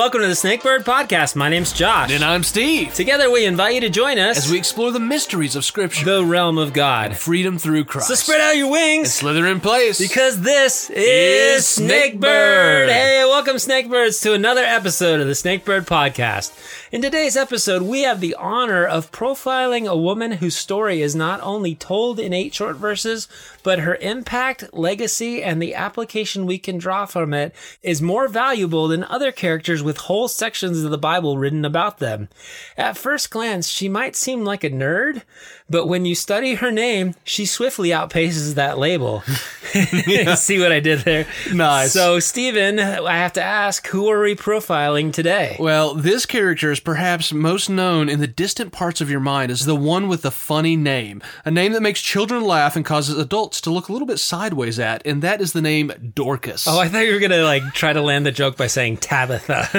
Welcome to the Snakebird Podcast. My name's Josh. And I'm Steve. Together we invite you to join us As we explore the mysteries of Scripture, the realm of God. freedom through Christ. So spread out your wings and slither in place. because this is. Snakebird. Hey, welcome Snakebirds to another episode of the Snakebird Podcast. In today's episode, we have the honor of profiling a woman whose story is not only told in eight short verses, but her impact, legacy, and the application we can draw from it is more valuable than other characters with whole sections of the Bible written about them. At first glance, she might seem like a nerd, but when you study her name, she swiftly outpaces that label. See what I did there? Nice. So, Stephen, I have to ask, who are we profiling today? well, this character is perhaps most known in the distant parts of your mind as the one with the funny name. A name that makes children laugh and causes adults to look a little bit sideways at, and that is the name Dorcas. Oh, I thought you were gonna like try to land the joke by saying Tabitha.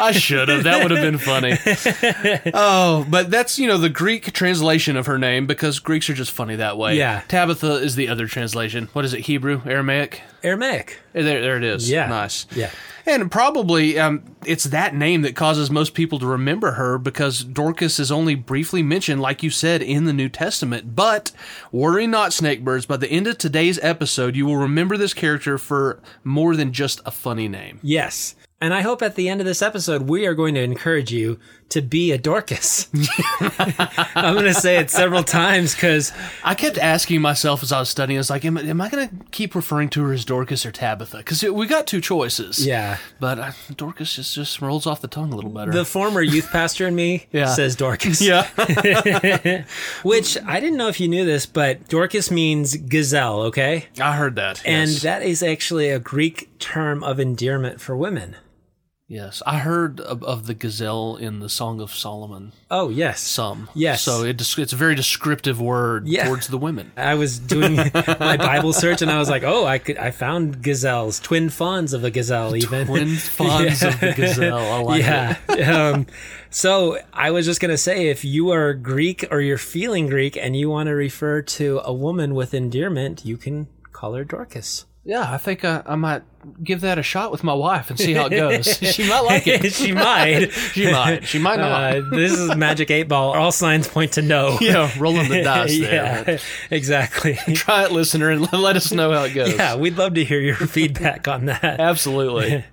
I should have. That would have been funny. Oh, but that's, you know, the Greek translation of her name because Greeks are just funny that way. Yeah. Tabitha is the other translation. What is it? Hebrew? Aramaic? Aramaic. There, there it is. Yeah. Nice. Yeah. And probably um, it's that name that causes most people to remember her because Dorcas is only briefly mentioned, like you said, in the New Testament. But worry not, snakebirds. By the end of today's episode, you will remember this character for more than just a funny name. Yes. And I hope at the end of this episode, we are going to encourage you to be a Dorcas. I'm going to say it several times because, I kept asking myself as I was studying, I was like, am, am I going to keep referring to her as Dorcas or Tabitha? Because we got two choices. yeah, But uh, Dorcas just, just rolls off the tongue a little better. the former youth pastor in me Yeah. says Dorcas. yeah. Which I didn't know if you knew this, but Dorcas means gazelle, okay? I heard that. And yes. that is actually a Greek term of endearment for women. Yes, I heard of, of the gazelle in the Song of Solomon. Oh, yes. Some, Yes. So it, it's a very descriptive word Yeah. towards the women. I was doing my Bible search and I was like, oh, I could I found gazelles, twin fawns of a gazelle, even Twin fawns of the gazelle. I like yeah. it. um, so I was just gonna say, if you are Greek or you're feeling Greek and you want to refer to a woman with endearment, you can call her Dorcas. Yeah, I think I, I might give that a shot with my wife and see how it goes. she might like it. she might. She might. She might not. Uh, this is Magic Eight Ball. All signs point to no. yeah, rolling the dice there. yeah, exactly. Try it, listener, and let us know how it goes. Yeah, we'd love to hear your feedback on that. Absolutely.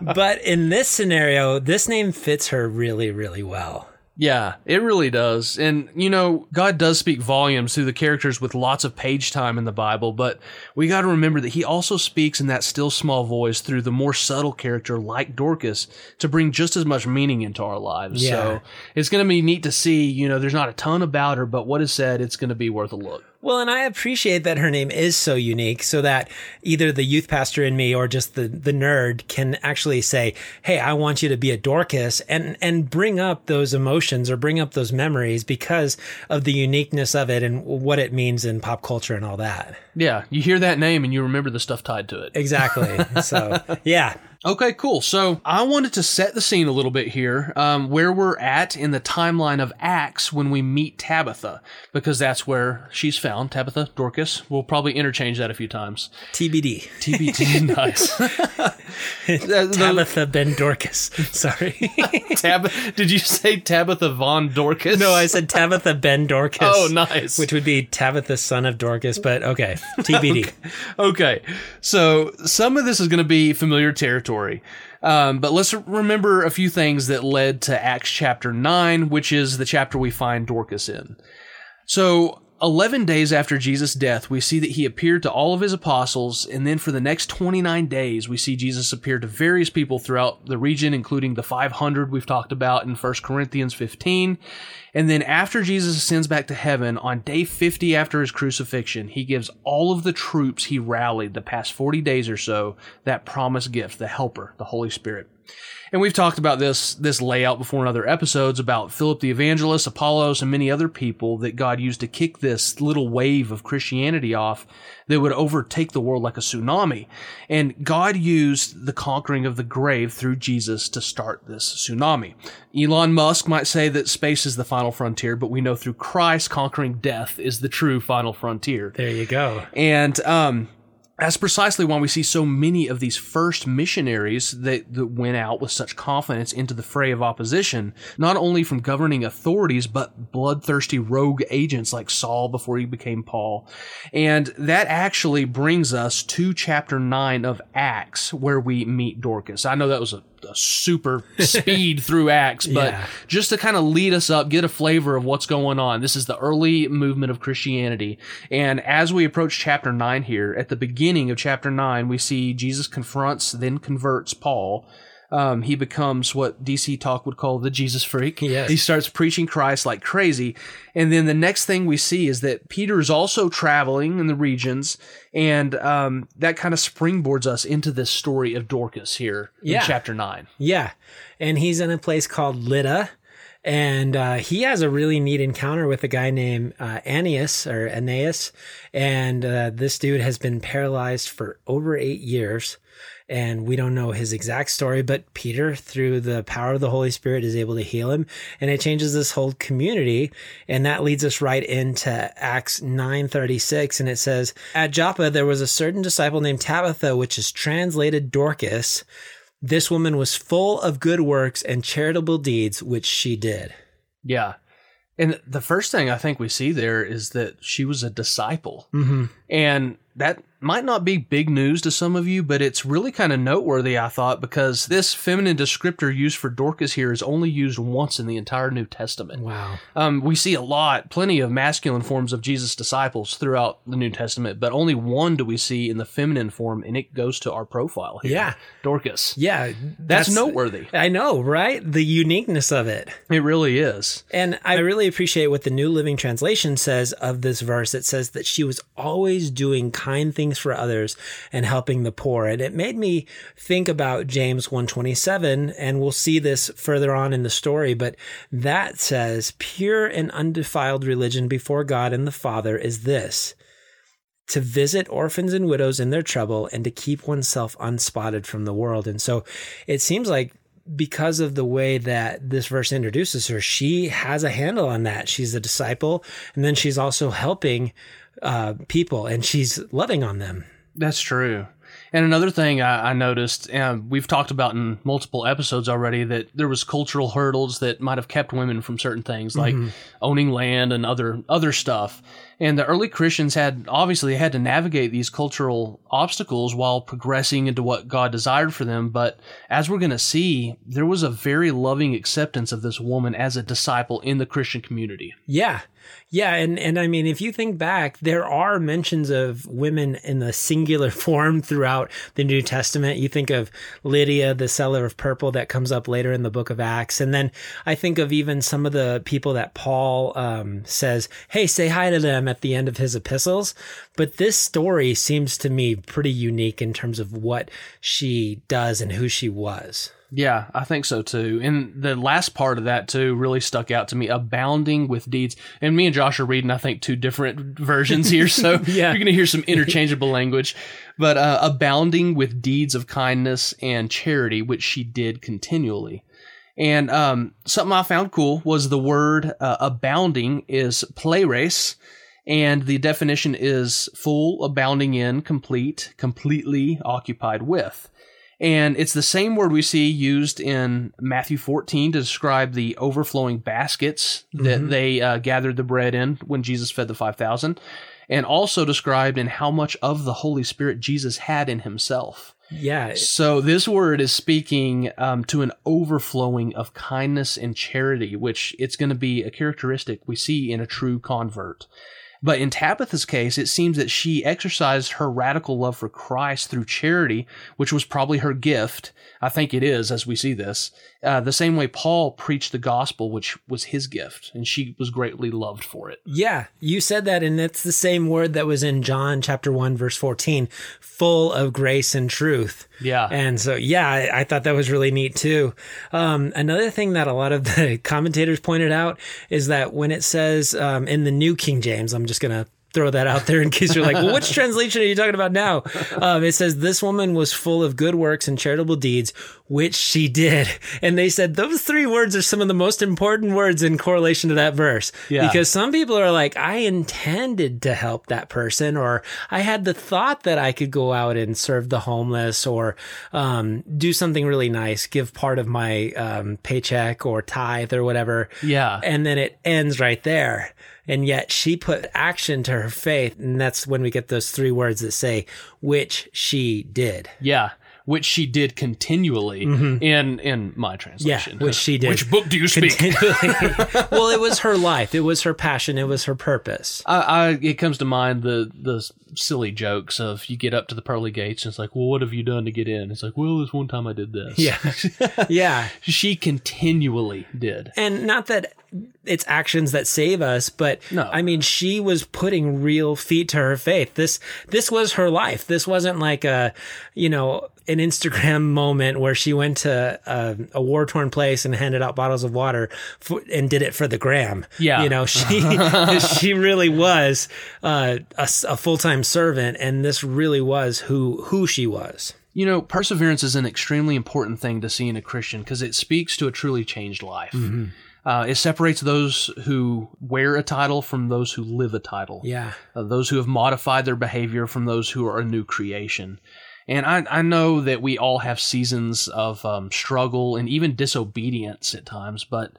But in this scenario, this name fits her really, really well. Yeah, it really does. And, you know, God does speak volumes through the characters with lots of page time in the Bible, but we got to remember that He also speaks in that still small voice through the more subtle character like Dorcas to bring just as much meaning into our lives. Yeah. So it's going to be neat to see, you know, there's not a ton about her, but what is said, it's going to be worth a look. Well, and I appreciate that her name is so unique so that either the youth pastor in me or just the, the nerd can actually say, Hey, I want you to be a Dorcas and, and bring up those emotions or bring up those memories because of the uniqueness of it and what it means in pop culture and all that. Yeah, you hear that name and you remember the stuff tied to it. Exactly. so yeah. Okay, cool. So I wanted to set the scene a little bit here, um, where we're at in the timeline of Acts when we meet Tabitha, because that's where she's found. Tabitha, Dorcas. We'll probably interchange that a few times. TBD. TBT, nice. Tabitha Ben Dorcas. Sorry. Tab- did you say Tabitha Von Dorcas? no, I said Tabitha Ben Dorcas. Oh, nice. Which would be Tabitha son of Dorcas, but okay. TBD. Okay, so some of this is going to be familiar territory. Um, but let's remember a few things that led to Acts chapter 9, which is the chapter we find Dorcas in. So, 11 days after Jesus' death, we see that he appeared to all of his apostles, and then for the next 29 days, we see Jesus appear to various people throughout the region, including the 500 we've talked about in 1 Corinthians 15. And then after Jesus ascends back to heaven, on day 50 after his crucifixion, he gives all of the troops he rallied the past 40 days or so that promised gift, the helper, the Holy Spirit. And we've talked about this this layout before in other episodes about Philip the Evangelist, Apollos, and many other people that God used to kick this little wave of Christianity off that would overtake the world like a tsunami. And God used the conquering of the grave through Jesus to start this tsunami. Elon Musk might say that space is the final frontier, but we know through Christ conquering death is the true final frontier. There you go. And um, that's precisely why we see so many of these first missionaries that, that went out with such confidence into the fray of opposition, not only from governing authorities, but bloodthirsty rogue agents like Saul before he became Paul. And that actually brings us to chapter 9 of Acts, where we meet Dorcas. I know that was a a super speed through Acts, but Yeah. just to kind of lead us up, get a flavor of what's going on. This is the early movement of Christianity. And as we approach chapter 9 here, at the beginning of chapter 9, we see Jesus confronts, then converts Paul. Um, he becomes what DC Talk would call the Jesus freak. Yes. He starts preaching Christ like crazy. And then the next thing we see is that Peter is also traveling in the regions. And um, that kind of springboards us into this story of Dorcas here Yeah. in chapter 9. Yeah. And he's in a place called Lydda. And uh, he has a really neat encounter with a guy named uh, Aeneas or Aeneas. And uh, this dude has been paralyzed for over eight years. And we don't know his exact story, but Peter, through the power of the Holy Spirit, is able to heal him. And it changes this whole community. And that leads us right into Acts 936. And it says, At Joppa, there was a certain disciple named Tabitha, which is translated Dorcas. This woman was full of good works and charitable deeds, which she did. Yeah. And the first thing I think we see there is that she was a disciple. Mm-hmm. And that might not be big news to some of you, but it's really kind of noteworthy, I thought, because this feminine descriptor used for Dorcas here is only used once in the entire New Testament. Wow. Um, we see a lot, plenty of masculine forms of Jesus' disciples throughout the New Testament, but only one do we see in the feminine form, and it goes to our profile here. Yeah. Dorcas. Yeah. That's, noteworthy. I know, right? The uniqueness of it. It really is. And I really appreciate what the New Living Translation says of this verse. It says that she was always doing kind things for others and helping the poor. And it made me think about James 127, and we'll see this further on in the story, but that says, pure and undefiled religion before God and the Father is this to visit orphans and widows in their trouble and to keep oneself unspotted from the world. And so it seems like because of the way that this verse introduces her, she has a handle on that. She's a disciple, and then she's also helping uh, people, and she's loving on them. That's true. And another thing I, I noticed, and we've talked about in multiple episodes already, that there was cultural hurdles that might have kept women from certain things, like owning land and other other stuff. And the early Christians had obviously had to navigate these cultural obstacles while progressing into what God desired for them. But as we're going to see, there was a very loving acceptance of this woman as a disciple in the Christian community. Yeah. Yeah, and and I mean if you think back, there are mentions of women in the singular form throughout the New Testament. You think of Lydia, the seller of purple that comes up later in the book of Acts. And then I think of even some of the people that Paul um, says, "Hey, say hi to them" at the end of his epistles. But this story seems to me pretty unique in terms of what she does and who she was. Yeah, I think so too. And the last part of that too really stuck out to me, abounding with deeds. And me and Josh are reading, I think, two different versions here, so Yeah. you're going to hear some interchangeable language. But uh, abounding with deeds of kindness and charity, which she did continually. And um, something I found cool was the word uh, abounding is pleres, and the definition is full, abounding in, complete, completely occupied with. And it's the same word we see used in Matthew 14 to describe the overflowing baskets that they uh, gathered the bread in when Jesus fed the 5,000, and also described in how much of the Holy Spirit Jesus had in himself. Yeah, So this word is speaking um, to an overflowing of kindness and charity, which it's going to be a characteristic we see in a true convert. But in Tabitha's case, it seems that she exercised her radical love for Christ through charity, which was probably her gift. I think it is, as we see this. Uh, the same way Paul preached the gospel, which was his gift, and she was greatly loved for it. Yeah, you said that, and it's the same word that was in John chapter 1, verse 14, full of grace and truth. Yeah. And so, yeah, I, I thought that was really neat too. Um, another thing that a lot of the commentators pointed out is that when it says um, in the New King James, I'm just going to throw that out there in case you're like, well, which translation are you talking about now? Um, it says, This woman was full of good works and charitable deeds, which she did. And they said those three words are some of the most important words in correlation to that verse. Yeah. Because some people are like, I intended to help that person, or I had the thought that I could go out and serve the homeless or um, do something really nice, give part of my um, paycheck or tithe or whatever. Yeah. And then it ends right there. And yet she put action to her faith. And that's when we get those three words that say, which she did. Yeah. Which she did continually in in my translation. Mm-hmm. which she did. Which book do you speak? Well, it was her life. It was her passion. It was her purpose. I, I it comes to mind the the silly jokes of you get up to the pearly gates and it's like, well, what have you done to get in? It's like, well, this one time I did this. Yeah. yeah. she continually did. And not that it's actions that save us, but No. I mean, she was putting real feet to her faith. This, this was her life. This wasn't like a, you know, an Instagram moment where she went to a, a war torn place and handed out bottles of water for, and did it for the gram. Yeah. You know, she, she really was uh, a, a full time servant. And this really was who, who she was. You know, perseverance is an extremely important thing to see in a Christian because it speaks to a truly changed life. Mm-hmm. Uh, it separates those who wear a title from those who live a title. Yeah. uh, those who have modified their behavior from those who are a new creation. And I, I know that we all have seasons of um, struggle and even disobedience at times, but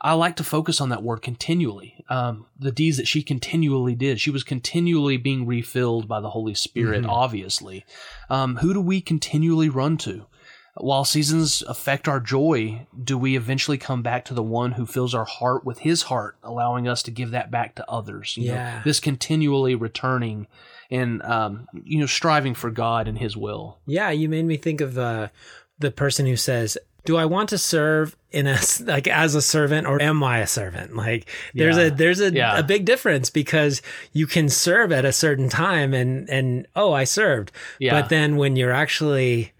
I like to focus on that word continually. Um, the deeds that she continually did. She was continually being refilled by the Holy Spirit, obviously. Um, who do we continually run to? While seasons affect our joy, do we eventually come back to the one who fills our heart with his heart, allowing us to give that back to others? You know, Yeah. this continually returning and um, you know striving for God and His will. Yeah, you made me think of uh, the person who says, "Do I want to serve in a like as a servant or am I a servant?" Like there's Yeah. a there's a, Yeah. a big difference because you can serve at a certain time and and oh, I served. Yeah. But then when you're actually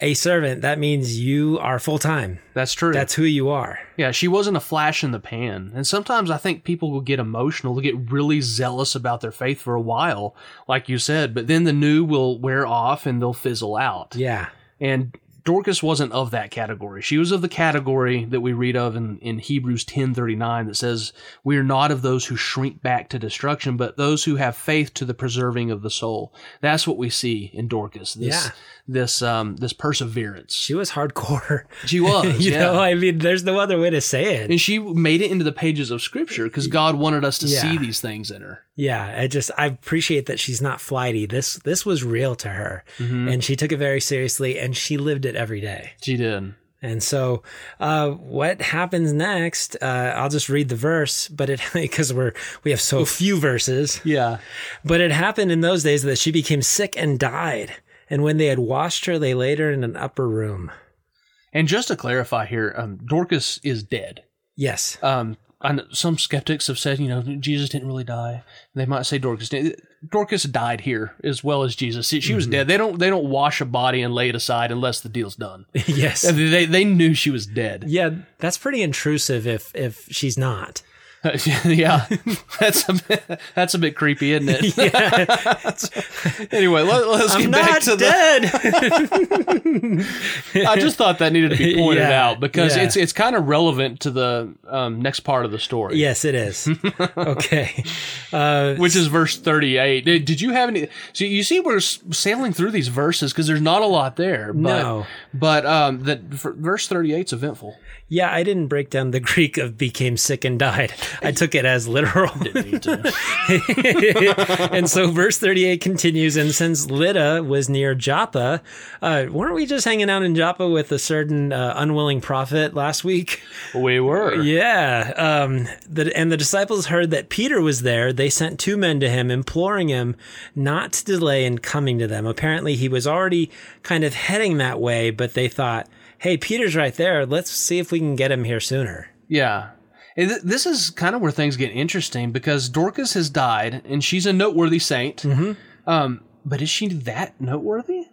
a servant, that means you are full time. That's true. That's who you are. yeah, she wasn't a flash in the pan. And sometimes I think people will get emotional, they'll get really zealous about their faith for a while, like you said, but then the new will wear off and they'll fizzle out. Yeah. And Dorcas wasn't of that category. She was of the category that we read of in, in Hebrews 10:39 that says, "We are not of those who shrink back to destruction, but those who have faith to the preserving of the soul." That's what we see in Dorcas. This Yeah. this um this perseverance. She was hardcore. She was, you yeah. know, I mean, there's no other way to say it. and she made it into the pages of scripture because God wanted us to Yeah. see these things in her. Yeah, I just I appreciate that she's not flighty. This this was real to her, Mm-hmm. and she took it very seriously, and she lived it every day. She did. And so, uh, what happens next? Uh, I'll just read the verse, but it because we're we have so few verses. Yeah. But it happened in those days that she became sick and died. And when they had washed her, they laid her in an upper room. And just to clarify here, um, Dorcas is dead. Yes. um, Know some skeptics have said, you know, Jesus didn't really die. They might say Dorcas did. Dorcas died here as well as Jesus. She, she was mm-hmm. dead. They don't they don't wash a body and lay it aside unless the deal's done. yes. they they knew she was dead. Yeah, that's pretty intrusive if if she's not. yeah, that's a bit, that's a bit creepy, isn't it? yeah. anyway, let, us get back to the. dead. I just thought that needed to be pointed Yeah, out because yeah. it's it's kind of relevant to the um, next part of the story. yes, it is. Okay. Uh, which is verse 38 did, did you have any so you see we're sailing through these verses because there's not a lot there but No. but um that verse 38 is eventful yeah, I didn't break down the Greek of became sick and died. I took it as literal. and so verse 38 continues and since Lydda was near Joppa, uh, weren't we just hanging out in Joppa with a certain uh, unwilling prophet last week? we were Yeah. Um, the, and the disciples heard that Peter was there. They sent two men to him, imploring him not to delay in coming to them. Apparently, he was already kind of heading that way, but they thought, hey, Peter's right there. Let's see if we can get him here sooner. yeah this is kind of where things get interesting because dorcas has died and she's a noteworthy saint Mm-hmm. um but is she that noteworthy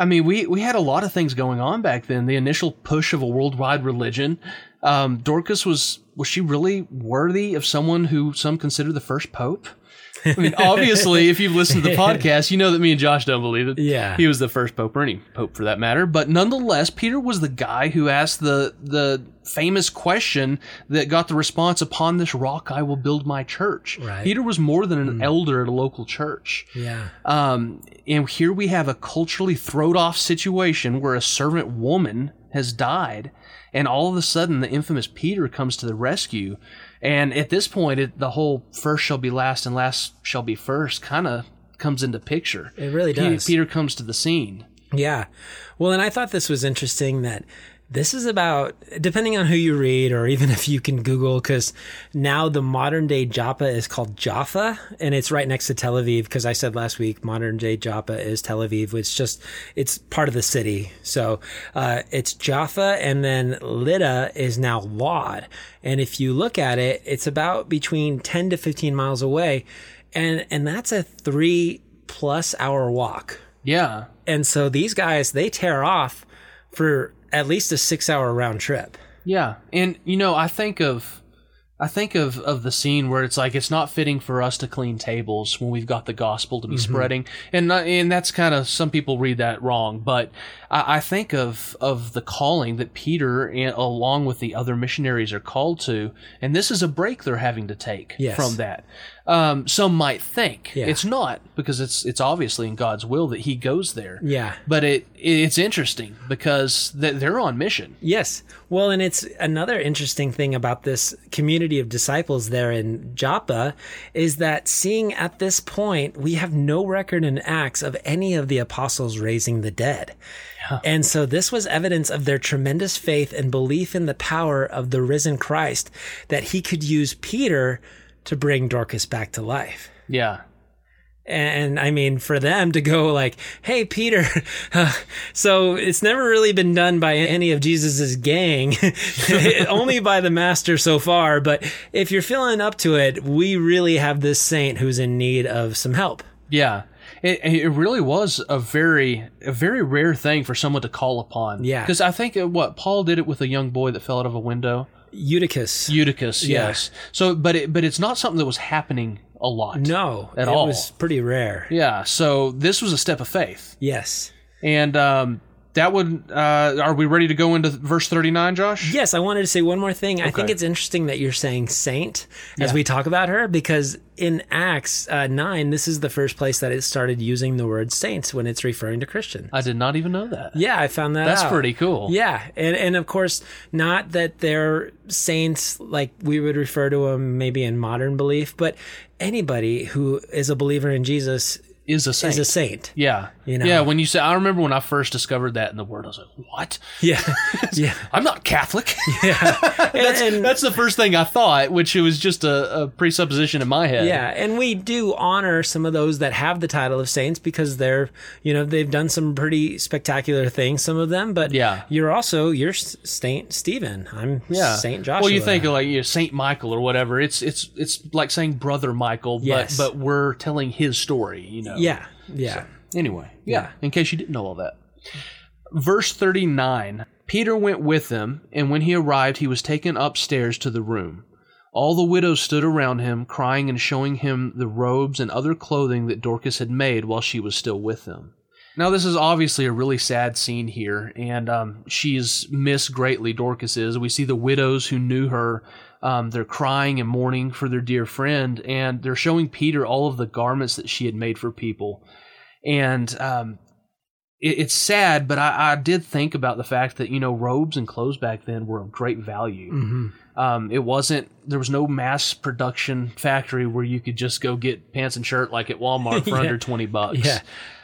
I mean, we, we had a lot of things going on back then. The initial push of a worldwide religion. Um, Dorcas was was she really worthy of someone who some consider the first pope? I mean, obviously, if you've listened to the podcast, you know that me and Josh don't believe it. Yeah. he was the first pope, or any pope for that matter. But nonetheless, Peter was the guy who asked the the famous question that got the response: "Upon this rock I will build my church." Right. Peter was more than an elder at a local church. Yeah. Um, and here we have a culturally throwed off situation where a servant woman has died, and all of a sudden the infamous Peter comes to the rescue. And at this point, it, the whole first shall be last and last shall be first kind of comes into picture. It really does. Peter comes to the scene. Yeah. Well, and I thought this was interesting that this is about, depending on who you read, or even if you can Google, because now the modern day Joppa is called Jaffa, and it's right next to Tel Aviv. Because I said last week, modern day Joppa is Tel Aviv. It's just, it's part of the city. So uh, it's Jaffa, and then Lydda is now Lod. And if you look at it, it's about between 10 to 15 miles away. And, and that's a three plus hour walk. Yeah. And so these guys, they tear off for at least a six hour round trip. Yeah, and you know, I think of, I think of of the scene where it's like it's not fitting for us to clean tables when we've got the gospel to be mm-hmm. spreading, and and that's kind of some people read that wrong, but I, I think of of the calling that Peter and along with the other missionaries are called to, and this is a break they're having to take Yes. from that. Um, some might think Yeah. it's not because it's it's obviously in God's will that He goes there. Yeah. But it it's interesting because th- they're on mission. Yes. Well, and it's another interesting thing about this community of disciples there in Joppa is that seeing at this point, we have no record in Acts of any of the apostles raising the dead. And so this was evidence of their tremendous faith and belief in the power of the risen Christ that he could use Peter to bring Dorcas back to life. Yeah. And I mean, for them to go like, "Hey, Peter," so it's never really been done by any of Jesus's gang, only by the master so far. But if you're feeling up to it, we really have this saint who's in need of some help. Yeah. It, it really was a very a very rare thing for someone to call upon. Yeah. because I think what Paul did it with a young boy that fell out of a window, Eutychus, Eutychus. Yeah. Yes. So, but it, but it's not something that was happening a lot. no, At it all. was pretty rare. Yeah. So this was a step of faith, Yes. and um, that would. Uh, are we ready to go into verse thirty nine, Josh? Yes, I wanted to say one more thing. I think it's interesting that you're saying saint as Yeah. we talk about her because in Acts uh, 9, this is the first place that it started using the word saints when it's referring to Christian. I did not even know that. Yeah, I found that That's out. pretty cool. Yeah, and and of course, not that they're saints like we would refer to them maybe in modern belief, but anybody who is a believer in Jesus Is a saint. is a saint. yeah. You know? Yeah. When you say, I remember when I first discovered that in the word, I was like, what? Yeah, yeah, I'm not Catholic. yeah. that's, and, and- that's the first thing I thought, which it was just a, a presupposition in my head. Yeah, and we do honor some of those that have the title of saints because they're, you know, they've done some pretty spectacular things, some of them. But Yeah. you're also you're Saint Stephen. I'm Yeah. Saint Joshua. Well, you think of like you know, Saint Michael or whatever. It's it's it's like saying Brother Michael, Yes. but but we're telling his story. You know. yeah, yeah, Anyway, Yeah. yeah. In case you didn't know all that. Verse 39 Peter went with them, and when he arrived, he was taken upstairs to the room. All the widows stood around him, crying and showing him the robes and other clothing that Dorcas had made while she was still with them. Now, this is obviously a really sad scene here, and um, she's missed greatly, Dorcas is. We see the widows who knew her. Um, they're crying and mourning for their dear friend, and they're showing Peter all of the garments that she had made for people and um, it, it's sad, but I, I did think about the fact that you know robes and clothes back then were of great value. hmm Um, it wasn't there was no mass production factory where you could just go get pants and shirt like at Walmart for Yeah. under twenty bucks. yeah.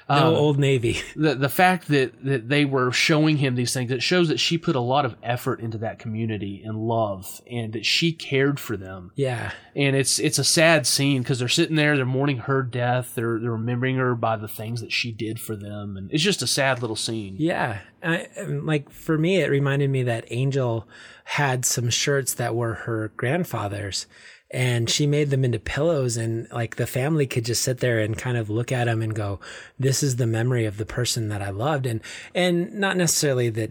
No Um, old Navy. The the fact that that they were showing him these things it shows that she put a lot of effort into that community and love, and that she cared for them Yeah, and it's it's a sad scene because they're sitting there, they're mourning her death, they're they're remembering her by the things that she did for them, and it's just a sad little scene. yeah. I, um, like for me, it reminded me that Angel had some shirts that were her grandfather's. And she made them into pillows, and like the family could just sit there and kind of look at them and go, "This is the memory of the person that I loved," and and not necessarily that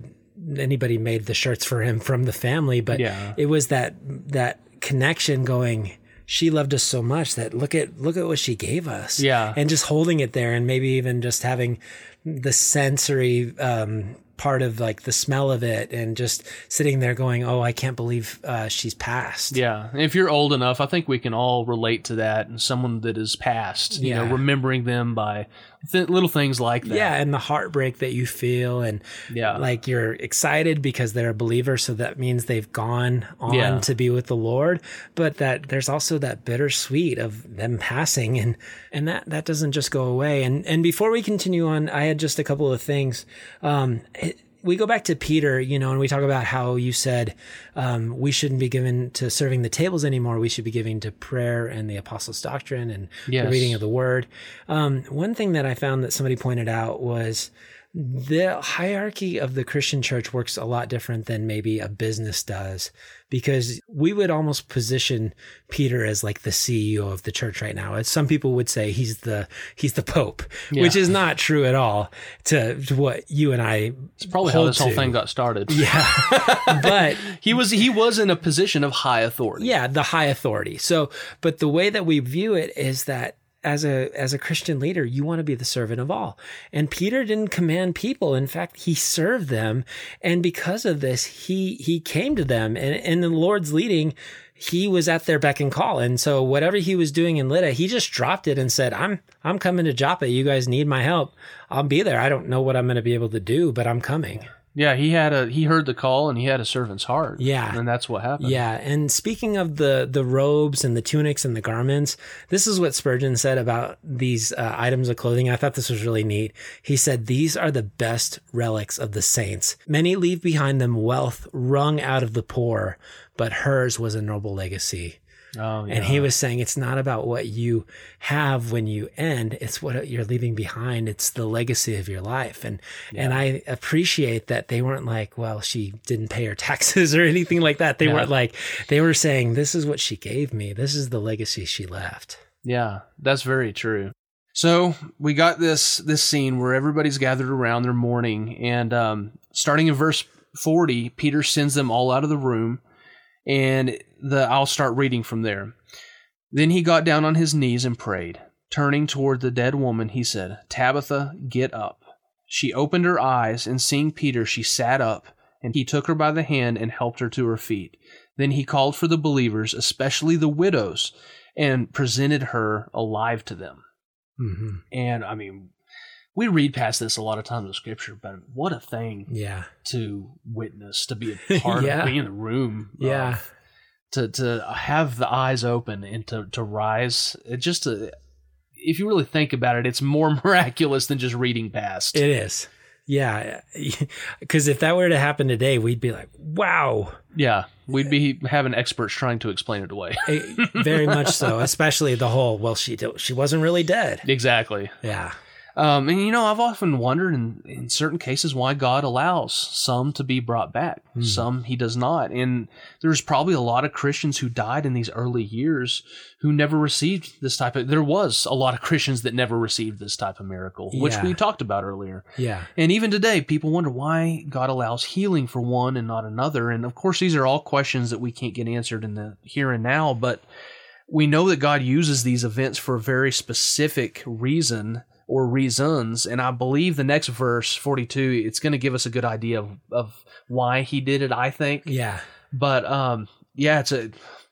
anybody made the shirts for him from the family, but Yeah. it was that that connection going she loved us so much that look at look at what she gave us. Yeah. And just holding it there and maybe even just having the sensory um part of like the smell of it and just sitting there going, "Oh, I can't believe uh, she's passed." Yeah, if you're old enough, I think we can all relate to that. And someone that is passed, you know, remembering them by th- little things like that. Yeah, and the heartbreak that you feel, and Yeah. like you're excited because they're a believer, so that means they've gone on Yeah. to be with the Lord. But that there's also that bittersweet of them passing, and and that that doesn't just go away. And and before we continue on, I had just a couple of things. Um, it- we go back to Peter, you know, and we talk about how you said um, we shouldn't be given to serving the tables anymore. We should be giving to prayer and the apostles' doctrine and Yes. the reading of the word. Um, one thing that I found that somebody pointed out was the hierarchy of the Christian church works a lot different than maybe a business does because we would almost position Peter as like the CEO of the church right now. As some people would say he's the he's the pope, which is not true at all to, to what you and I It's probably how this whole thing got started. Yeah. but He was he was in a position of high authority. yeah, the high authority. So, but the way that we view it is that as a as a Christian leader, you want to be the servant of all. And Peter didn't command people. In fact, he served them, and because of this, he he came to them, and in the Lord's leading. He was at their beck and call, and so whatever he was doing in Lydda, he just dropped it and said, "I'm I'm coming to Joppa. You guys need my help. I'll be there. I don't know what I'm going to be able to do, but I'm coming." Yeah, he had a he heard the call and he had a servant's heart. Yeah. And that's what happened. Yeah, and speaking of the the robes and the tunics and the garments, this is what Spurgeon said about these uh, items of clothing. I thought this was really neat. He said these are the best relics of the saints. Many leave behind them wealth wrung out of the poor, but hers was a noble legacy. Oh yeah. And he was saying it's not about what you have when you end, it's what you're leaving behind. It's the legacy of your life. And and I appreciate that they weren't like, well, she didn't pay her taxes or anything like that. They Yeah. weren't like they were saying this is what she gave me. This is the legacy she left. Yeah, that's very true. So we got this this scene where everybody's gathered around, they're mourning, and um, starting in verse forty, Peter sends them all out of the room, and the I'll start reading from there. Then he got down on his knees and prayed. Turning toward the dead woman, he said, "Tabitha, get up." She opened her eyes, and seeing Peter, she sat up, and he took her by the hand and helped her to her feet. Then he called for the believers, especially the widows, and presented her alive to them. Mm-hmm. And I mean, we read past this a lot of times in scripture, but what a thing Yeah. to witness, to be a part Yeah. of being in the room. of, Yeah. To to have the eyes open and to to rise. It just uh if you really think about it, it's more miraculous than just reading past. It is. Yeah. Because if that were to happen today, we'd be like, wow. yeah, we'd be having experts trying to explain it away. Eh, Very much so. Especially the whole, well, she, she wasn't really dead. exactly. Yeah. Um, and you know, I've often wondered in, in certain cases why God allows some to be brought back, some He does not. And there's probably a lot of Christians who died in these early years who never received this type of. There was a lot of Christians that never received this type of miracle, which we talked about earlier. Yeah. And even today, people wonder why God allows healing for one and not another. And of course, these are all questions that we can't get answered in the here and now, but we know that God uses these events for a very specific reason or reasons. And I believe the next verse, 42, it's going to give us a good idea of, of why he did it, I think. Yeah. But um, yeah, it's a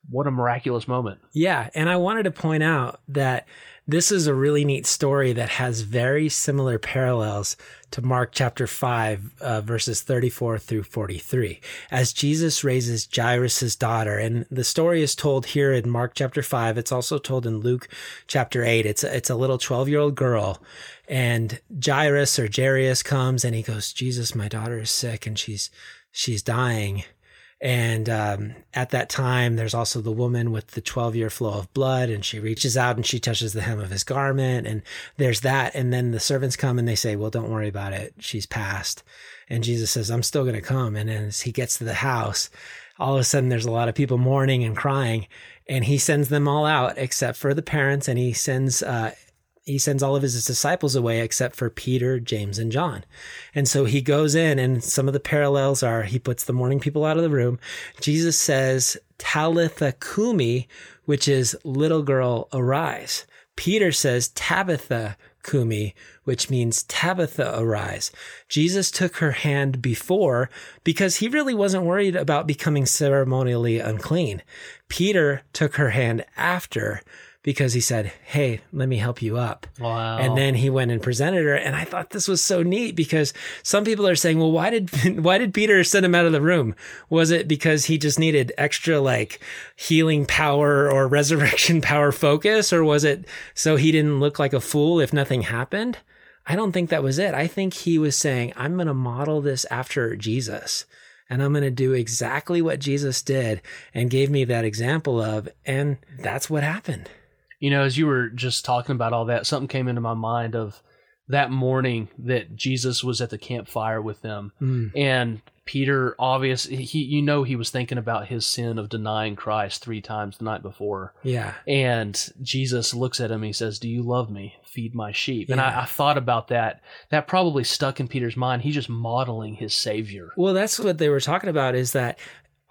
what a miraculous moment. Yeah. And I wanted to point out that this is a really neat story that has very similar parallels to Mark chapter 5, uh, verses 34 through 43, as Jesus raises Jairus' daughter. And the story is told here in Mark chapter 5. It's also told in Luke chapter 8. It's a, it's a little 12 year old girl. And Jairus or Jairus comes and he goes, Jesus, my daughter is sick and she's, she's dying. And um, at that time, there's also the woman with the 12 year flow of blood, and she reaches out and she touches the hem of his garment. And there's that. And then the servants come and they say, Well, don't worry about it. She's passed. And Jesus says, I'm still going to come. And as he gets to the house, all of a sudden there's a lot of people mourning and crying. And he sends them all out except for the parents, and he sends uh, he sends all of his disciples away except for Peter, James, and John. And so he goes in, and some of the parallels are he puts the mourning people out of the room. Jesus says Talitha Kumi, which is little girl arise. Peter says Tabitha Kumi, which means Tabitha arise. Jesus took her hand before because he really wasn't worried about becoming ceremonially unclean. Peter took her hand after because he said, Hey, let me help you up. Wow. And then he went and presented her. And I thought this was so neat because some people are saying, well, why did, why did Peter send him out of the room? Was it because he just needed extra like healing power or resurrection power focus? Or was it so he didn't look like a fool if nothing happened? I don't think that was it. I think he was saying, I'm going to model this after Jesus and I'm going to do exactly what Jesus did and gave me that example of. And that's what happened. You know, as you were just talking about all that, something came into my mind of that morning that Jesus was at the campfire with them, Mm. and Peter, obvious, he, you know, he was thinking about his sin of denying Christ three times the night before, Yeah. and Jesus looks at him. He says, "Do you love me? Feed my sheep." And I, I thought about that. That probably stuck in Peter's mind. He's just modeling his Savior. Well, that's what they were talking about is that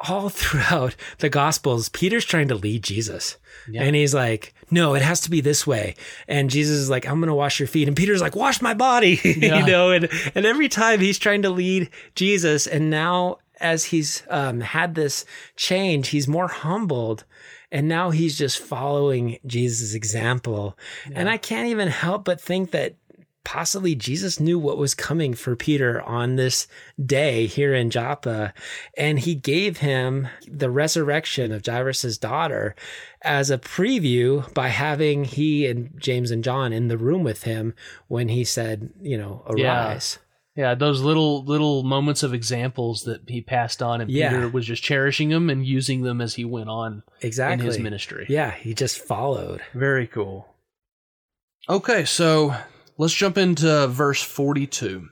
all throughout the Gospels, Peter's trying to lead Jesus. Yeah. And he's like, no, it has to be this way. And Jesus is like, I'm going to wash your feet. And Peter's like, wash my body, Yeah. you know? And, and every time he's trying to lead Jesus. And now as he's um, had this change, he's more humbled. And now he's just following Jesus' example. And I can't even help but think that possibly Jesus knew what was coming for Peter on this day here in Joppa. And he gave him the resurrection of Jairus' daughter as a preview by having he and James and John in the room with him when he said, you know, Yeah. arise. Yeah, those little little moments of examples that he passed on, and Yeah. Peter was just cherishing them and using them as he went on Exactly. in his ministry. Yeah, he just followed. Very cool. Okay, so let's jump into verse 42.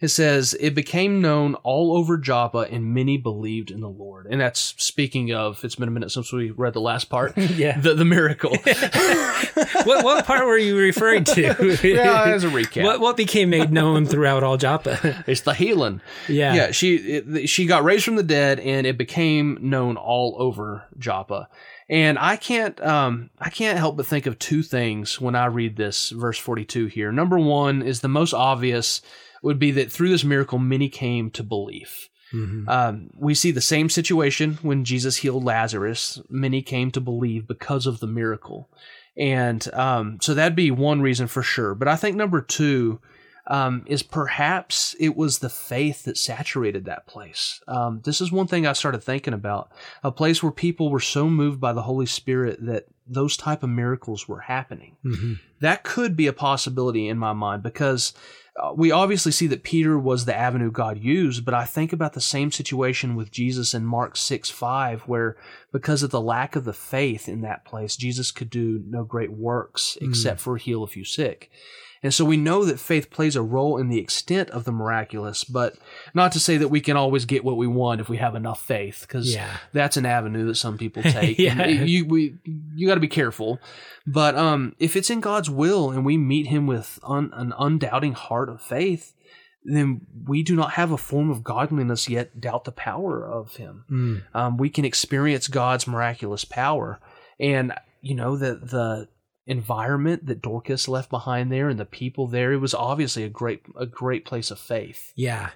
It says, It became known all over Joppa, and many believed in the Lord. And that's speaking of, it's been a minute since we read the last part, Yeah. the, the miracle. what what part were you referring to? yeah, as a recap. what what became made known throughout all Joppa? It's the healing. yeah. Yeah, she it, she got raised from the dead, and it became known all over Joppa. And I can't um I can't help but think of two things when I read this verse forty two here. Number one is the most obvious would be that through this miracle many came to belief. Mhm. Um, we see the same situation when Jesus healed Lazarus. Many came to believe because of the miracle. And um, so that'd be one reason for sure. But I think number two um, is perhaps it was the faith that saturated that place. Um, this is one thing I started thinking about a place where people were so moved by the Holy Spirit that those type of miracles were happening. Mhm. That could be a possibility in my mind because uh, we obviously see that Peter was the avenue God used, but I think about the same situation with Jesus in Mark 6 5, where because of the lack of the faith in that place, Jesus could do no great works except for heal a few sick. And so we know that faith plays a role in the extent of the miraculous, but not to say that we can always get what we want if we have enough faith, because Yeah. that's an avenue that some people take. Yeah. And you we you got to be careful. But um, if it's in God's will and we meet Him with un, an undoubting heart of faith, then we do not have a form of godliness yet doubt the power of Him. Mm. Um, we can experience God's miraculous power, and you know the the environment that Dorcas left behind there and the people there. It was obviously a great a great place of faith. Yeah.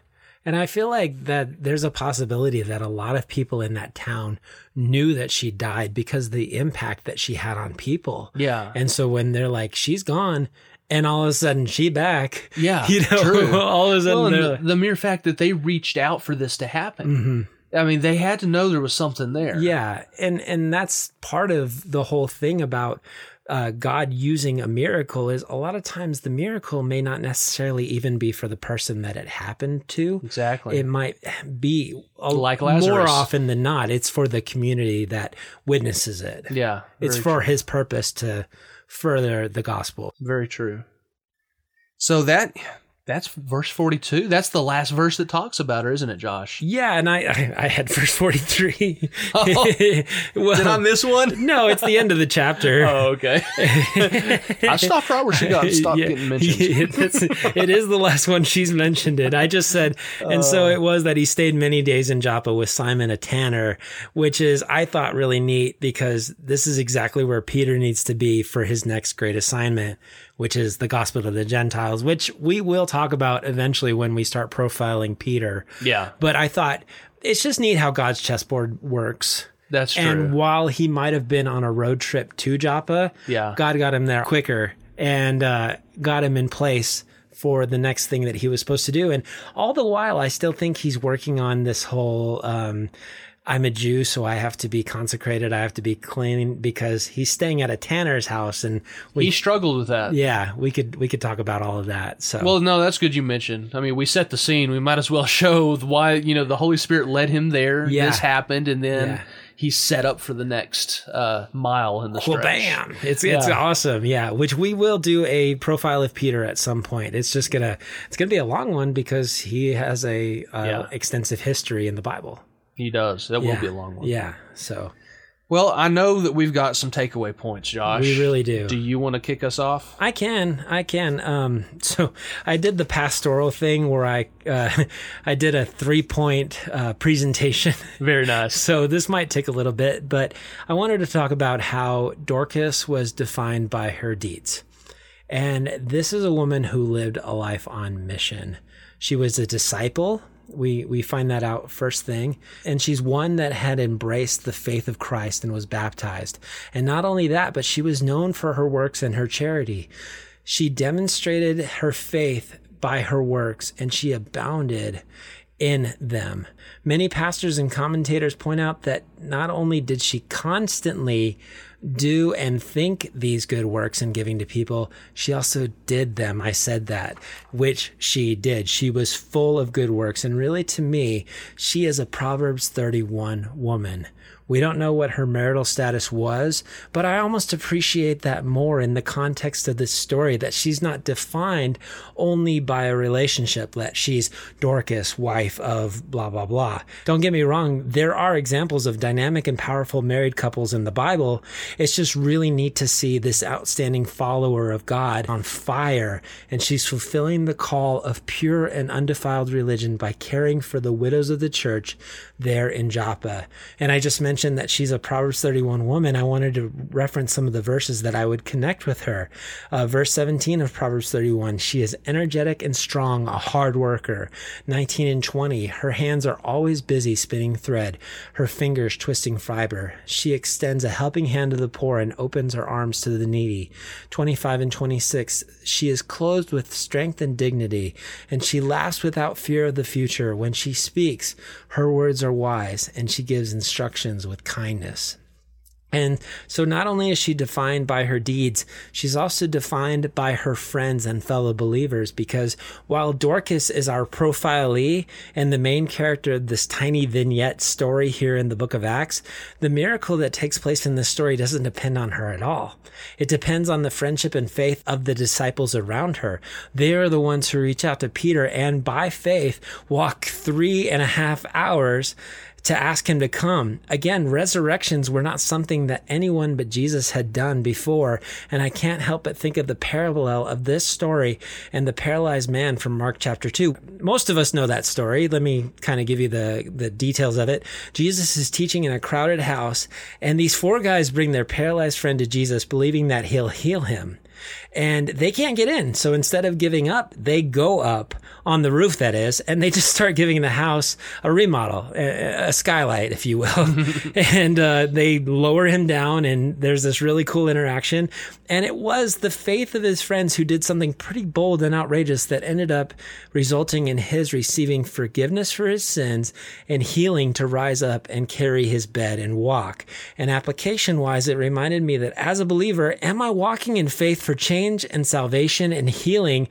And I feel like that there's a possibility that a lot of people in that town knew that she died because the impact that she had on people. Yeah, And so when they're like, she's gone, and all of a sudden she back, yeah, you know, true. all of a sudden Well, the, the mere fact that they reached out for this to happen. Mhm. I mean, they had to know there was something there. Yeah, and and that's part of the whole thing about uh, God using a miracle is a lot of times the miracle may not necessarily even be for the person that it happened to. exactly. It might be a, Like more often than not. It's for the community that witnesses it. yeah, it's for His purpose to further the gospel. Very true. So that That's verse 42. That's the last verse that talks about her, isn't it, Josh? Yeah, and I I, I had verse forty three. Oh, well, Did I miss one? no, it's the end of the chapter. Oh, okay. I stopped right where she got stopped Yeah, getting mentioned. it is the last one she's mentioned it. I just said, and so oh. it was that he stayed many days in Joppa with Simon a tanner, which is I thought really neat because this is exactly where Peter needs to be for his next great assignment, which is the gospel to the Gentiles, which we will talk about eventually when we start profiling Peter. Yeah, But I thought it's just neat how God's chessboard works. that's true. And while he might have been on a road trip to Joppa, Yeah. God got him there quicker and uh, got him in place for the next thing that he was supposed to do. And all the while, I still think he's working on this whole. Um, I'm a Jew, so I have to be consecrated. I have to be clean because he's staying at a tanner's house, and we, he struggled with that. yeah, we could we could talk about all of that. So Well, no, that's good you mentioned. I mean, we set the scene. We might as well show why, you know, the Holy Spirit led him there. Yeah. This happened, and then Yeah. he's set up for the next uh, mile in the Well, bam! It's it's awesome, yeah. Which we will do a profile of Peter at some point. It's just gonna it's gonna be a long one because he has a uh, Yeah. extensive history in the Bible. He does. That Yeah. will be a long one. Yeah, so Well, I know that we've got some takeaway points, Josh. we really do. Do you want to kick us off? I can, I can. Um, so I did the pastoral thing where I uh, I did a three point uh, presentation. Very nice. So this might take a little bit, but I wanted to talk about how Dorcas was defined by her deeds. And this is a woman who lived a life on mission. She was a disciple. We we find that out first thing. And she's one that had embraced the faith of Christ and was baptized. And not only that, but she was known for her works and her charity. She demonstrated her faith by her works and she abounded in them. Many pastors and commentators point out that not only did she constantly do and think these good works in giving to people, she also did them. I said that, which she did. She was full of good works. And really, to me, she is a Proverbs 31 woman. We don't know what her marital status was, but I almost appreciate that more in the context of this story that she's not defined only by a relationship, that she's Dorcas, wife of blah, blah, blah. Don't get me wrong, there are examples of dynamic and powerful married couples in the Bible. It's just really neat to see this outstanding follower of God on fire, and she's fulfilling the call of pure and undefiled religion by caring for the widows of the church there in Joppa. And I just mentioned that she's a Proverbs 31 woman. I wanted to reference some of the verses that I would connect with her. Uh, verse 17 of Proverbs 31, she is energetic and strong, a hard worker. 19 and 20, her hands are always busy spinning thread, her fingers twisting fiber. She extends a helping hand to the poor and opens her arms to the needy. 25 and 26, she is clothed with strength and dignity, and she laughs without fear of the future. When she speaks, her words are wise, and she gives instructions with kindness. And so not only is she defined by her deeds, she's also defined by her friends and fellow believers because while Dorcas is our profilee and the main character of this tiny vignette story here in the book of Acts, the miracle that takes place in this story doesn't depend on her at all. It depends on the friendship and faith of the disciples around her. They are the ones who reach out to Peter and by faith walk three and a half hours to ask him to come. Again, resurrections were not something that anyone but Jesus had done before. And I can't help but think of the parallel of this story and the paralyzed man from Mark chapter 2. Most of us know that story. Let me kind of give you the, the details of it. Jesus is teaching in a crowded house, and these four guys bring their paralyzed friend to Jesus, believing that he'll heal him and they can't get in. So instead of giving up, they go up on the roof, that is, and they just start giving the house a remodel, a, a skylight, if you will. and uh, they lower him down, and there's this really cool interaction. And it was the faith of his friends who did something pretty bold and outrageous that ended up resulting in his receiving forgiveness for his sins and healing to rise up and carry his bed and walk. And application wise, it reminded me that as a believer, am I walking in faith for change and salvation and healing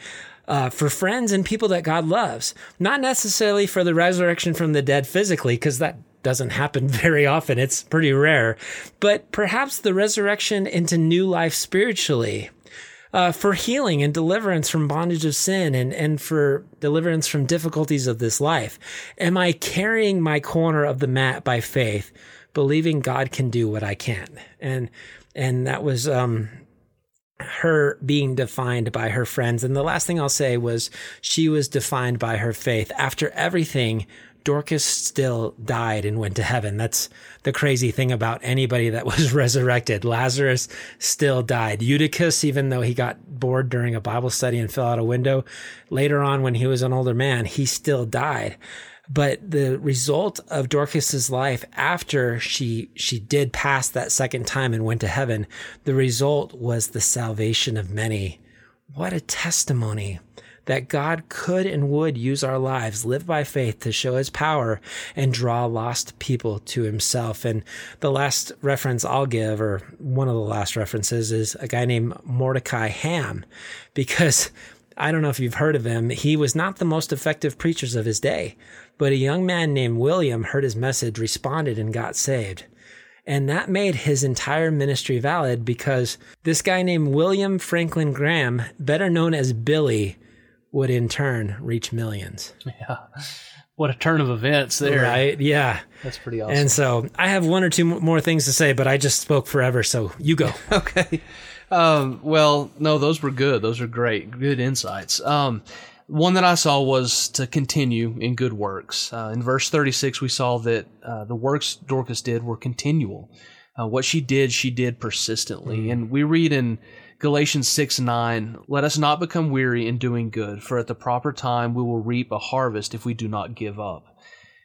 uh, for friends and people that God loves? Not necessarily for the resurrection from the dead physically, because that doesn't happen very often. It's pretty rare. But perhaps the resurrection into new life spiritually. uh, for healing and deliverance from bondage of sin and, and for deliverance from difficulties of this life? Am I carrying my corner of the mat by faith, believing God can do what I can? And, and that was, um, her being defined by her friends. And the last thing I'll say was she was defined by her faith. After everything, Dorcas still died and went to heaven. That's the crazy thing about anybody that was resurrected. Lazarus still died. Eutychus, even though he got bored during a Bible study and fell out a window, later on when he was an older man, he still died. But the result of Dorcas's life after she she did pass that second time and went to heaven, the result was the salvation of many. What a testimony that God could and would use our lives, live by faith to show his power and draw lost people to himself. And the last reference I'll give, or one of the last references, is a guy named Mordecai Ham, because I don't know if you've heard of him. He was not the most effective preachers of his day. But a young man named William heard his message, responded, and got saved. And that made his entire ministry valid because this guy named William Franklin Graham, better known as Billy, would in turn reach millions. Yeah. What a turn of events there. Right? Yeah. That's pretty awesome. And so I have one or two more things to say, but I just spoke forever. So you go. okay. Um, well, no, those were good. Those are great. Good insights. Um, one that I saw was to continue in good works. Uh, in verse 36, we saw that uh, the works Dorcas did were continual. Uh, what she did, she did persistently. Mm. And we read in Galatians 6 9, let us not become weary in doing good, for at the proper time we will reap a harvest if we do not give up.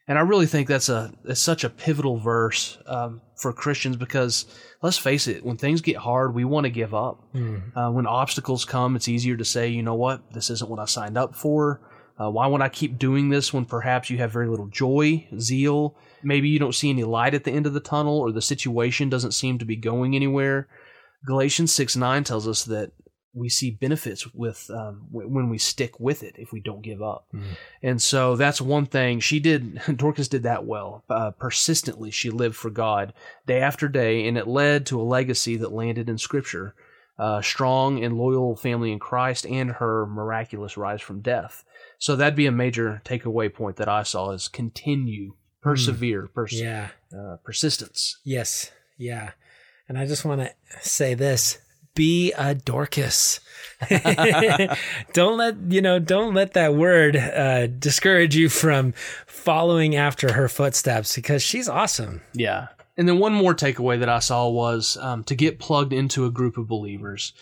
And I really think that's a that's such a pivotal verse um, for Christians because let's face it, when things get hard, we want to give up. Mm. Uh, when obstacles come, it's easier to say, you know what, this isn't what I signed up for. Uh, why would I keep doing this when perhaps you have very little joy, zeal? Maybe you don't see any light at the end of the tunnel, or the situation doesn't seem to be going anywhere. Galatians 6 9 tells us that we see benefits with um, when we stick with it if we don't give up. Mm. And so that's one thing she did. Dorcas did that well. Uh, persistently, she lived for God day after day, and it led to a legacy that landed in Scripture. Uh, strong and loyal family in Christ, and her miraculous rise from death. So that'd be a major takeaway point that I saw is continue, persevere, mm. pers- yeah, uh, persistence. Yes, yeah. And I just want to say this be a Dorcas. don't let you know. Don't let that word uh, discourage you from following after her footsteps because she's awesome. Yeah. And then one more takeaway that I saw was um, to get plugged into a group of believers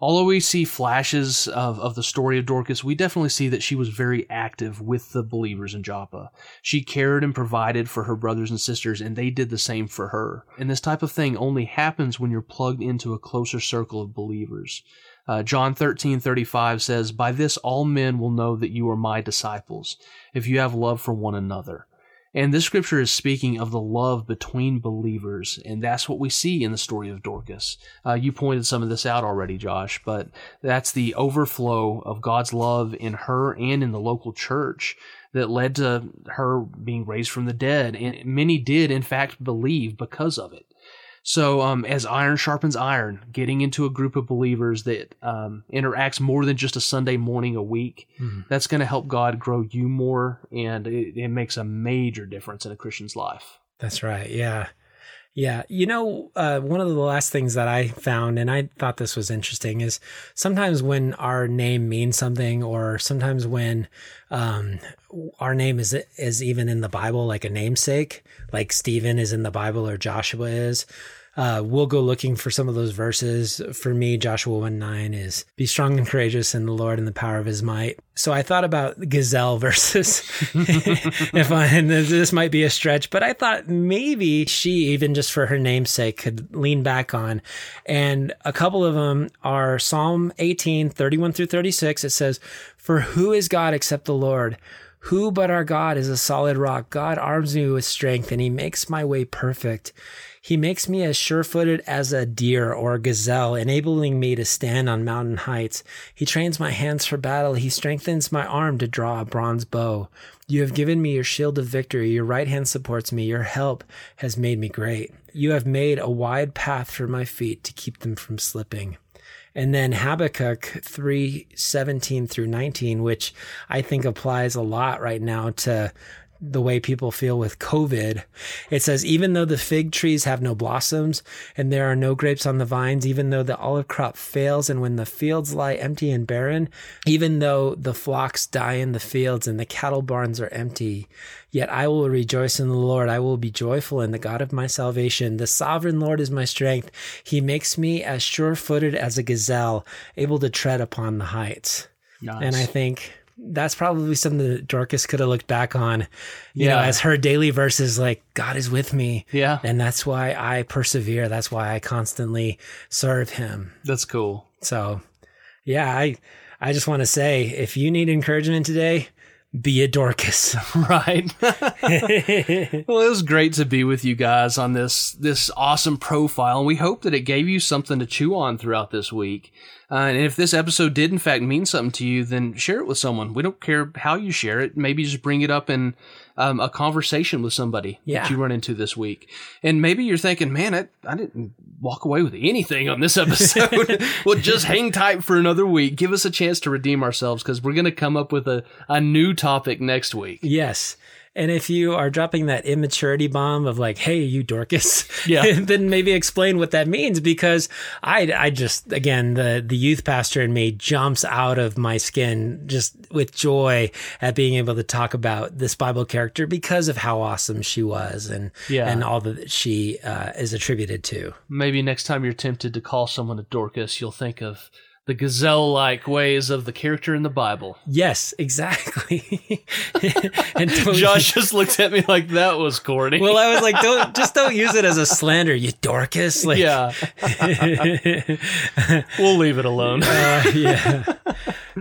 although we see flashes of, of the story of Dorcas, we definitely see that she was very active with the believers in Joppa. She cared and provided for her brothers and sisters, and they did the same for her. And this type of thing only happens when you're plugged into a closer circle of believers. Uh, John 13, 35 says, By this all men will know that you are my disciples, if you have love for one another. And this scripture is speaking of the love between believers, and that's what we see in the story of Dorcas. Uh, you pointed some of this out already, Josh, but that's the overflow of God's love in her and in the local church that led to her being raised from the dead. And many did, in fact, believe because of it. So, um, as iron sharpens iron, getting into a group of believers that um, interacts more than just a Sunday morning a week, mm-hmm. that's going to help God grow you more, and it, it, makes a major difference in a Christian's life. That's right. Yeah. Yeah. You know, uh, one of the last things that I found, and I thought this was interesting, is sometimes when our name means something, or sometimes when um, our name is is even in the Bible, like a namesake, like Stephen is in the Bible or Joshua is uh, we'll go looking for some of those verses. For me, Joshua 1 9 is be strong and courageous in the Lord and the power of his might. So I thought about gazelle verses. if I, and this might be a stretch, but I thought maybe she, even just for her namesake, could lean back on. And a couple of them are Psalm 18, 31 through 36. It says, For who is God except the Lord? Who but our God is a solid rock? God arms me with strength and he makes my way perfect. He makes me as sure footed as a deer or a gazelle, enabling me to stand on mountain heights. He trains my hands for battle. He strengthens my arm to draw a bronze bow. You have given me your shield of victory. Your right hand supports me. Your help has made me great. You have made a wide path for my feet to keep them from slipping. And then Habakkuk 3 17 through 19, which I think applies a lot right now to the way people feel with COVID. It says, even though the fig trees have no blossoms and there are no grapes on the vines, even though the olive crop fails and when the fields lie empty and barren, even though the flocks die in the fields and the cattle barns are empty, yet I will rejoice in the Lord. I will be joyful in the God of my salvation. The sovereign Lord is my strength. He makes me as sure footed as a gazelle, able to tread upon the heights. Nice. And I think that's probably something that Dorcas could have looked back on, you Yeah. know, as her daily verses like, God is with me. Yeah. And that's why I persevere. That's why I constantly serve him. That's cool. So yeah, I I just want to say if you need encouragement today, be a Dorcas. Right. well, it was great to be with you guys on this this awesome profile, and we hope that it gave you something to chew on throughout this week. Uh, and if this episode did in fact mean something to you, then share it with someone. We don't care how you share it. Maybe just bring it up in um, a conversation with somebody Yeah. that you run into this week. And maybe you're thinking, man, I, I didn't walk away with anything on this episode. well, just hang tight for another week. Give us a chance to redeem ourselves because we're going to come up with a, a new topic next week. yes. And if you are dropping that immaturity bomb of like, "Hey, you Dorcas," Yeah. then maybe explain what that means because I, I just again the the youth pastor in me jumps out of my skin just with joy at being able to talk about this Bible character because of how awesome she was and Yeah. and all that she uh, is attributed to. Maybe next time you're tempted to call someone a Dorcas, you'll think of the gazelle like ways of the character in the Bible. Yes, exactly. and Josh just looked at me like that was corny. Well, I was like, don't just don't use it as a slander, you Dorcas. Like, yeah. we'll leave it alone. Uh, yeah.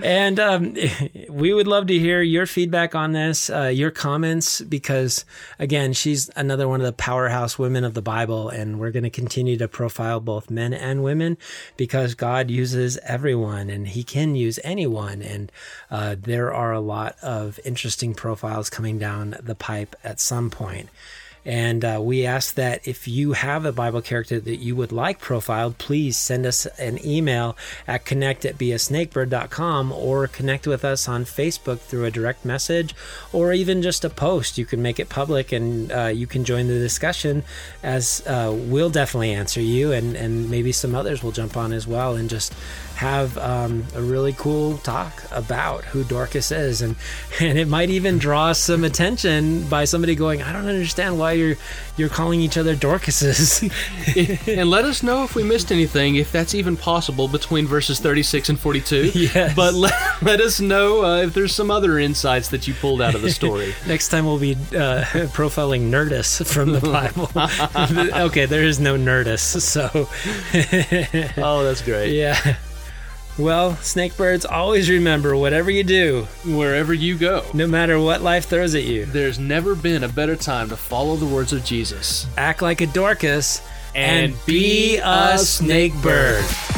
And um, we would love to hear your feedback on this, uh, your comments, because again, she's another one of the powerhouse women of the Bible, and we're going to continue to profile both men and women because God uses everyone and He can use anyone. And uh, there are a lot of interesting profiles coming down the pipe at some point. And uh, we ask that if you have a Bible character that you would like profiled, please send us an email at connect at beasnakebird.com or connect with us on Facebook through a direct message or even just a post. You can make it public and uh, you can join the discussion as uh, we'll definitely answer you and, and maybe some others will jump on as well and just have um, a really cool talk about who Dorcas is, and and it might even draw some attention by somebody going, "I don't understand why you're you're calling each other Dorcases." and let us know if we missed anything, if that's even possible between verses 36 and 42. Yes. But let, let us know uh, if there's some other insights that you pulled out of the story. Next time we'll be uh, profiling Nerdus from the Bible. okay, there is no Nerdus, so oh, that's great. yeah. Well, snakebirds, always remember whatever you do, Wherever you go, no matter what life throws at you, there's never been a better time to follow the words of Jesus. act like a Dorcas And be a snakebird.